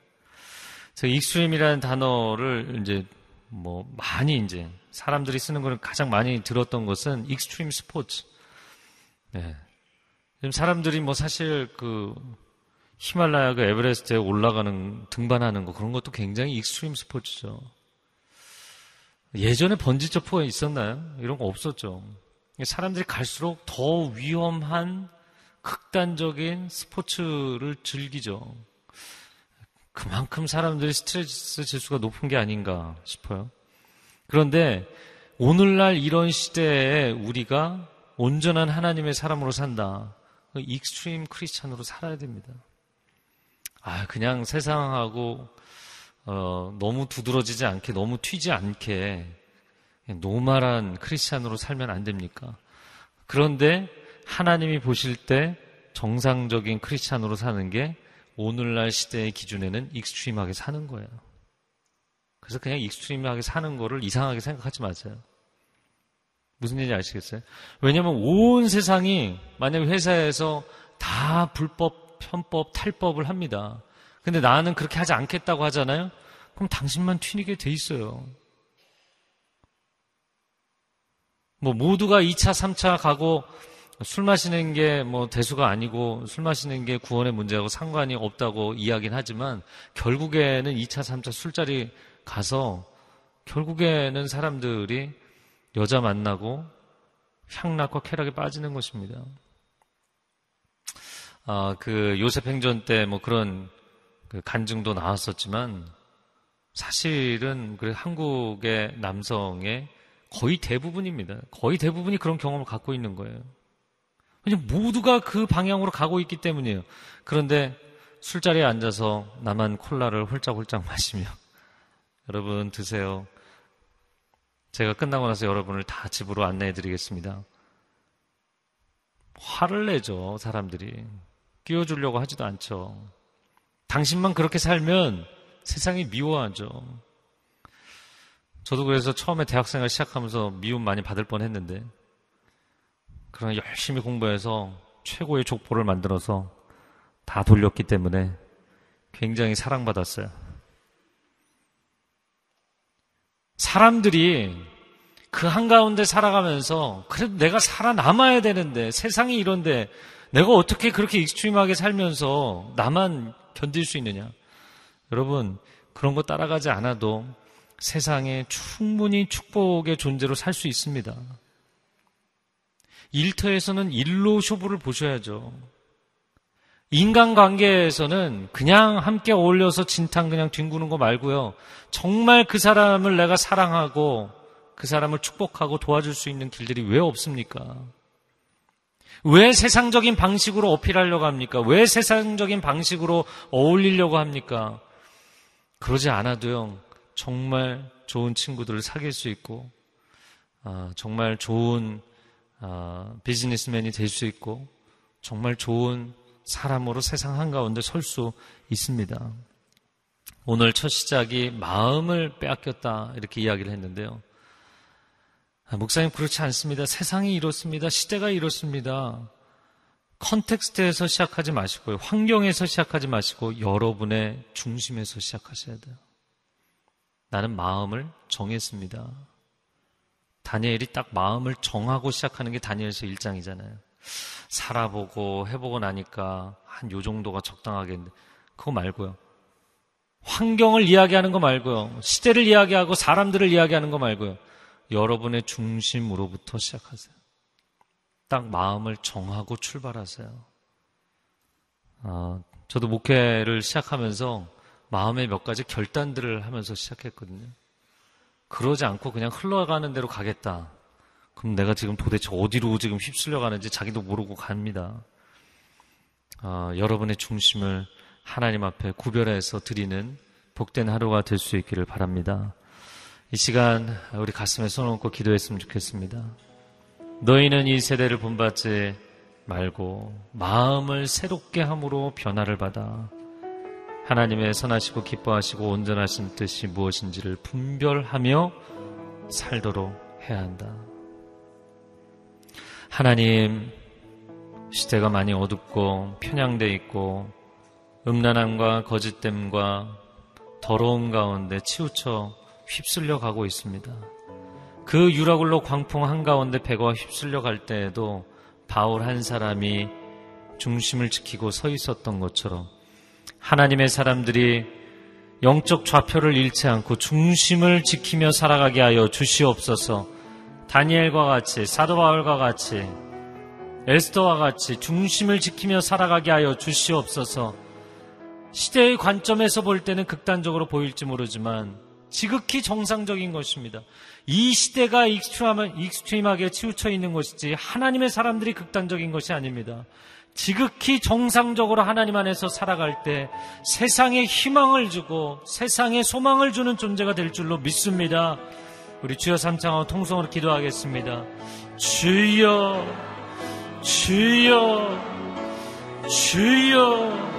제가 extreme이라는 단어를 이제 뭐 많이 이제 사람들이 쓰는 거를 가장 많이 들었던 것은 extreme sports. 네. 지금 사람들이 뭐 사실 그 히말라야 그 에베레스트에 올라가는 등반하는 거 그런 것도 굉장히 extreme sports죠. 예전에 번지 점프가 있었나요? 이런 거 없었죠. 사람들이 갈수록 더 위험한 극단적인 스포츠를 즐기죠. 그만큼 사람들이 스트레스 지수가 높은 게 아닌가 싶어요. 그런데 오늘날 이런 시대에 우리가 온전한 하나님의 사람으로 산다. extreme Christian으로 살아야 됩니다. 아, 그냥 세상하고 어, 너무 두드러지지 않게, 너무 튀지 않게 normal한 크리스찬으로 살면 안 됩니까? 그런데 하나님이 보실 때 정상적인 크리스찬으로 사는 게 오늘날 시대의 기준에는 extreme하게 사는 거예요. 그래서 그냥 extreme하게 사는 거를 이상하게 생각하지 마세요. 무슨 얘기인지 아시겠어요? 왜냐하면 온 세상이 만약 회사에서 다 불법, 편법, 탈법을 합니다. 근데 나는 그렇게 하지 않겠다고 하잖아요? 그럼 당신만 튀니게 돼 있어요. 뭐 모두가 2차, 3차 가고 술 마시는 게 뭐 대수가 아니고 술 마시는 게 구원의 문제하고 상관이 없다고 이야기는 하지만 결국에는 2차, 3차 술자리 가서 결국에는 사람들이 여자 만나고 향락과 쾌락에 빠지는 것입니다. 아, 그 요셉 행전 때 뭐 그런 그 간증도 나왔었지만 사실은 그 한국의 남성의 거의 대부분입니다. 거의 대부분이 그런 경험을 갖고 있는 거예요. 왜냐면 모두가 그 방향으로 가고 있기 때문이에요. 그런데 술자리에 앉아서 나만 콜라를 홀짝홀짝 마시며 여러분 드세요. 제가 끝나고 나서 여러분을 다 집으로 안내해 드리겠습니다. 화를 내죠, 사람들이. 끼워주려고 하지도 않죠. 당신만 그렇게 살면 세상이 미워하죠. 저도 그래서 처음에 대학생활 시작하면서 미움 많이 받을 뻔 했는데, 그러나 열심히 공부해서 최고의 족보를 만들어서 다 돌렸기 때문에 굉장히 사랑받았어요. 사람들이 그 한가운데 살아가면서 그래도 내가 살아남아야 되는데 세상이 이런데 내가 어떻게 그렇게 extreme하게 살면서 나만 견딜 수 있느냐? 여러분, 그런 거 따라가지 않아도 세상에 충분히 축복의 존재로 살 수 있습니다. 일터에서는 일로 쇼부를 보셔야죠. 인간관계에서는 그냥 함께 어울려서 진탕 그냥 뒹구는 거 말고요. 정말 그 사람을 내가 사랑하고 그 사람을 축복하고 도와줄 수 있는 길들이 왜 없습니까? 왜 세상적인 방식으로 어필하려고 합니까? 왜 세상적인 방식으로 어울리려고 합니까? 그러지 않아도요, 정말 좋은 친구들을 사귈 수 있고, 아, 정말 좋은 아, 비즈니스맨이 될 수 있고, 정말 좋은 사람으로 세상 한가운데 설 수 있습니다. 오늘 첫 시작이 마음을 빼앗겼다 이렇게 이야기를 했는데요. 아, 목사님 그렇지 않습니다. 세상이 이렇습니다. 시대가 이렇습니다. 컨텍스트에서 시작하지 마시고요. 환경에서 시작하지 마시고 여러분의 중심에서 시작하셔야 돼요. 나는 마음을 정했습니다. 다니엘이 딱 마음을 정하고 시작하는 게 다니엘서 1장이잖아요. 살아보고 해보고 나니까 한 요 정도가 적당하겠는데 그거 말고요. 환경을 이야기하는 거 말고요. 시대를 이야기하고 사람들을 이야기하는 거 말고요. 여러분의 중심으로부터 시작하세요. 딱 마음을 정하고 출발하세요. 아, 저도 목회를 시작하면서 마음의 몇 가지 결단들을 하면서 시작했거든요. 그러지 않고 그냥 흘러가는 대로 가겠다. 그럼 내가 지금 도대체 어디로 지금 휩쓸려 가는지 자기도 모르고 갑니다. 어, 여러분의 중심을 하나님 앞에 구별해서 드리는 복된 하루가 될 수 있기를 바랍니다. 이 시간 우리 가슴에 손 얹고 기도했으면 좋겠습니다. 너희는 이 세대를 본받지 말고 마음을 새롭게 함으로 변화를 받아 하나님의 선하시고 기뻐하시고 온전하신 뜻이 무엇인지를 분별하며 살도록 해야 한다. 하나님, 시대가 많이 어둡고 편향돼 있고 음란함과 거짓됨과 더러움 가운데 치우쳐 휩쓸려 가고 있습니다. 그 유라굴로 광풍 한가운데 배가 휩쓸려 갈 때에도 바울 한 사람이 중심을 지키고 서 있었던 것처럼 하나님의 사람들이 영적 좌표를 잃지 않고 중심을 지키며 살아가게 하여 주시옵소서. 다니엘과 같이 사도 바울과 같이 에스더와 같이 중심을 지키며 살아가게 하여 주시옵소서. 시대의 관점에서 볼 때는 극단적으로 보일지 모르지만 지극히 정상적인 것입니다. 이 시대가 extreme하게 치우쳐 있는 것이지 하나님의 사람들이 극단적인 것이 아닙니다. 지극히 정상적으로 하나님 안에서 살아갈 때 세상에 희망을 주고 세상에 소망을 주는 존재가 될 줄로 믿습니다. 우리 주여 삼창하고 통성으로 기도하겠습니다. 주여, 주여, 주여.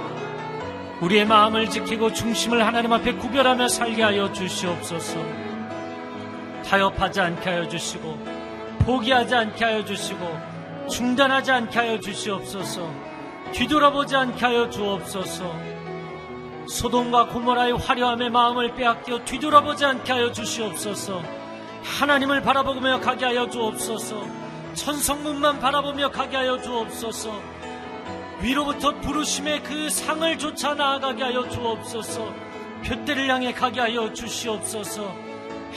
우리의 마음을 지키고 중심을 하나님 앞에 구별하며 살게 하여 주시옵소서. 타협하지 않게 하여 주시고, 포기하지 않게 하여 주시고, 중단하지 않게 하여 주시옵소서. 뒤돌아보지 않게 하여 주옵소서. 소돔과 고모라의 화려함의 마음을 빼앗겨 뒤돌아보지 않게 하여 주시옵소서. 하나님을 바라보며 가게 하여 주옵소서. 천성문만 바라보며 가게 하여 주옵소서. 위로부터 부르심의 그 상을 쫓아 나아가게 하여 주옵소서. 표대를 향해 가게 하여 주시옵소서.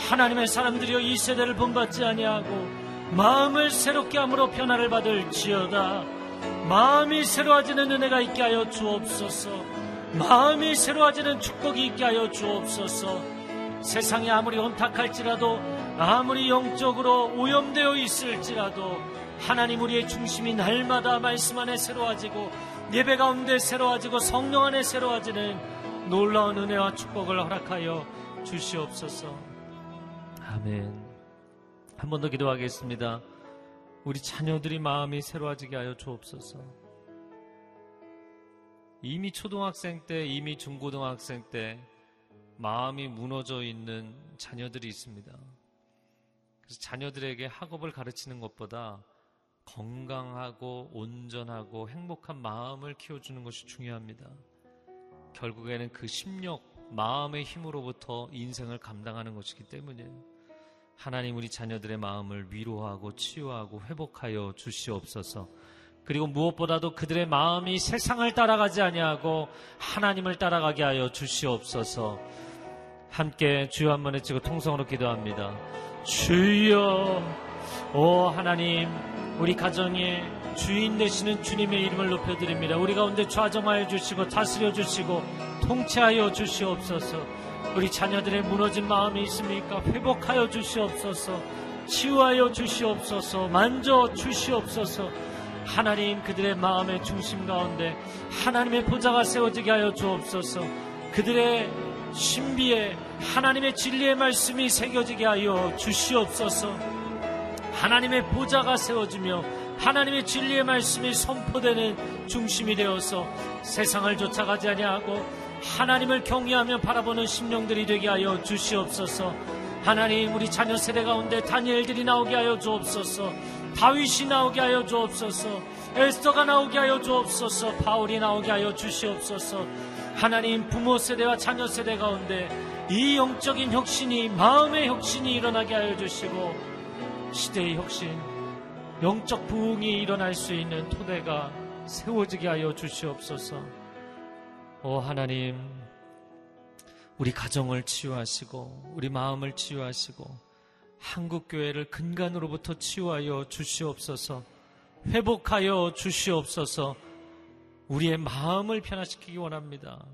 하나님의 사람들이여 이 세대를 본받지 아니하고 마음을 새롭게 함으로 변화를 받을 지어다. 마음이 새로워지는 은혜가 있게 하여 주옵소서. 마음이 새로워지는 축복이 있게 하여 주옵소서. 세상이 아무리 혼탁할지라도 아무리 영적으로 오염되어 있을지라도 하나님 우리의 중심이 날마다 말씀 안에 새로워지고 예배 가운데 새로워지고 성령 안에 새로워지는 놀라운 은혜와 축복을 허락하여 주시옵소서. 아멘. 한 번 더 기도하겠습니다. 우리 자녀들이 마음이 새로워지게 하여 주옵소서. 이미 초등학생 때, 이미 중고등학생 때 마음이 무너져 있는 자녀들이 있습니다. 그래서 자녀들에게 학업을 가르치는 것보다 건강하고 온전하고 행복한 마음을 키워주는 것이 중요합니다. 결국에는 그 심력, 마음의 힘으로부터 인생을 감당하는 것이기 때문이에요. 하나님 우리 자녀들의 마음을 위로하고 치유하고 회복하여 주시옵소서. 그리고 무엇보다도 그들의 마음이 세상을 따라가지 아니하고 하나님을 따라가게 하여 주시옵소서. 함께 주여 한 번에 찍고 통성으로 기도합니다. 주여, 오 하나님, 우리 가정의 주인 되시는 주님의 이름을 높여드립니다. 우리 가운데 좌정하여 주시고 다스려 주시고 통치하여 주시옵소서. 우리 자녀들의 무너진 마음이 있습니까? 회복하여 주시옵소서. 치유하여 주시옵소서. 만져 주시옵소서. 하나님 그들의 마음의 중심 가운데 하나님의 보좌가 세워지게 하여 주옵소서. 그들의 신비에 하나님의 진리의 말씀이 새겨지게 하여 주시옵소서. 하나님의 보좌가 세워지며 하나님의 진리의 말씀이 선포되는 중심이 되어서 세상을 쫓아가지 아니하고 하나님을 경외하며 바라보는 심령들이 되게 하여 주시옵소서. 하나님 우리 자녀 세대 가운데 다니엘들이 나오게 하여 주옵소서. 다윗이 나오게 하여 주옵소서. 에스더가 나오게 하여 주옵소서. 바울이 나오게 하여 주시옵소서. 하나님 부모 세대와 자녀 세대 가운데 이 영적인 혁신이 마음의 혁신이 일어나게 하여 주시고 시대의 혁신 영적 부흥이 일어날 수 있는 토대가 세워지게 하여 주시옵소서. 오 하나님, 우리 가정을 치유하시고, 우리 마음을 치유하시고, 한국 교회를 근간으로부터 치유하여 주시옵소서, 회복하여 주시옵소서, 우리의 마음을 변화시키기 원합니다.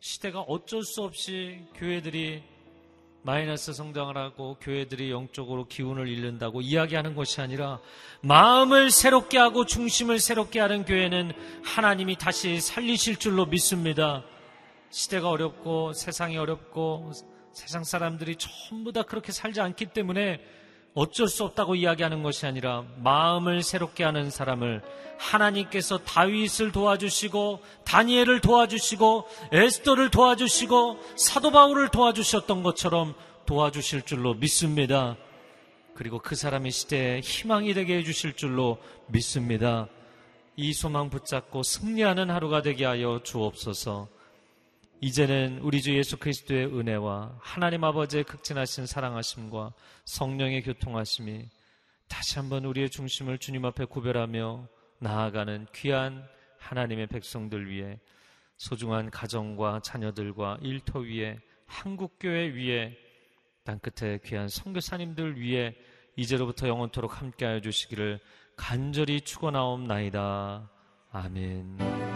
시대가 어쩔 수 없이 교회들이 마이너스 성장을 하고 교회들이 영적으로 기운을 잃는다고 이야기하는 것이 아니라 마음을 새롭게 하고 중심을 새롭게 하는 교회는 하나님이 다시 살리실 줄로 믿습니다. 시대가 어렵고 세상이 어렵고 세상 사람들이 전부 다 그렇게 살지 않기 때문에 어쩔 수 없다고 이야기하는 것이 아니라 마음을 새롭게 하는 사람을 하나님께서 다윗을 도와주시고 다니엘을 도와주시고 에스더를 도와주시고 사도 바울을 도와주셨던 것처럼 도와주실 줄로 믿습니다. 그리고 그 사람의 시대에 희망이 되게 해주실 줄로 믿습니다. 이 소망 붙잡고 승리하는 하루가 되게 하여 주옵소서. 이제는 우리 주 예수 그리스도의 은혜와 하나님 아버지의 극진하신 사랑하심과 성령의 교통하심이 다시 한번 우리의 중심을 주님 앞에 구별하며 나아가는 귀한 하나님의 백성들 위해 소중한 가정과 자녀들과 일터 위에 한국교회 위에 땅끝에 귀한 선교사님들 위해 이제로부터 영원토록 함께하여 주시기를 간절히 축원하옵나이다. 아멘.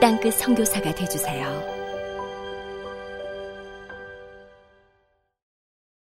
땅끝 성교사가 되주세요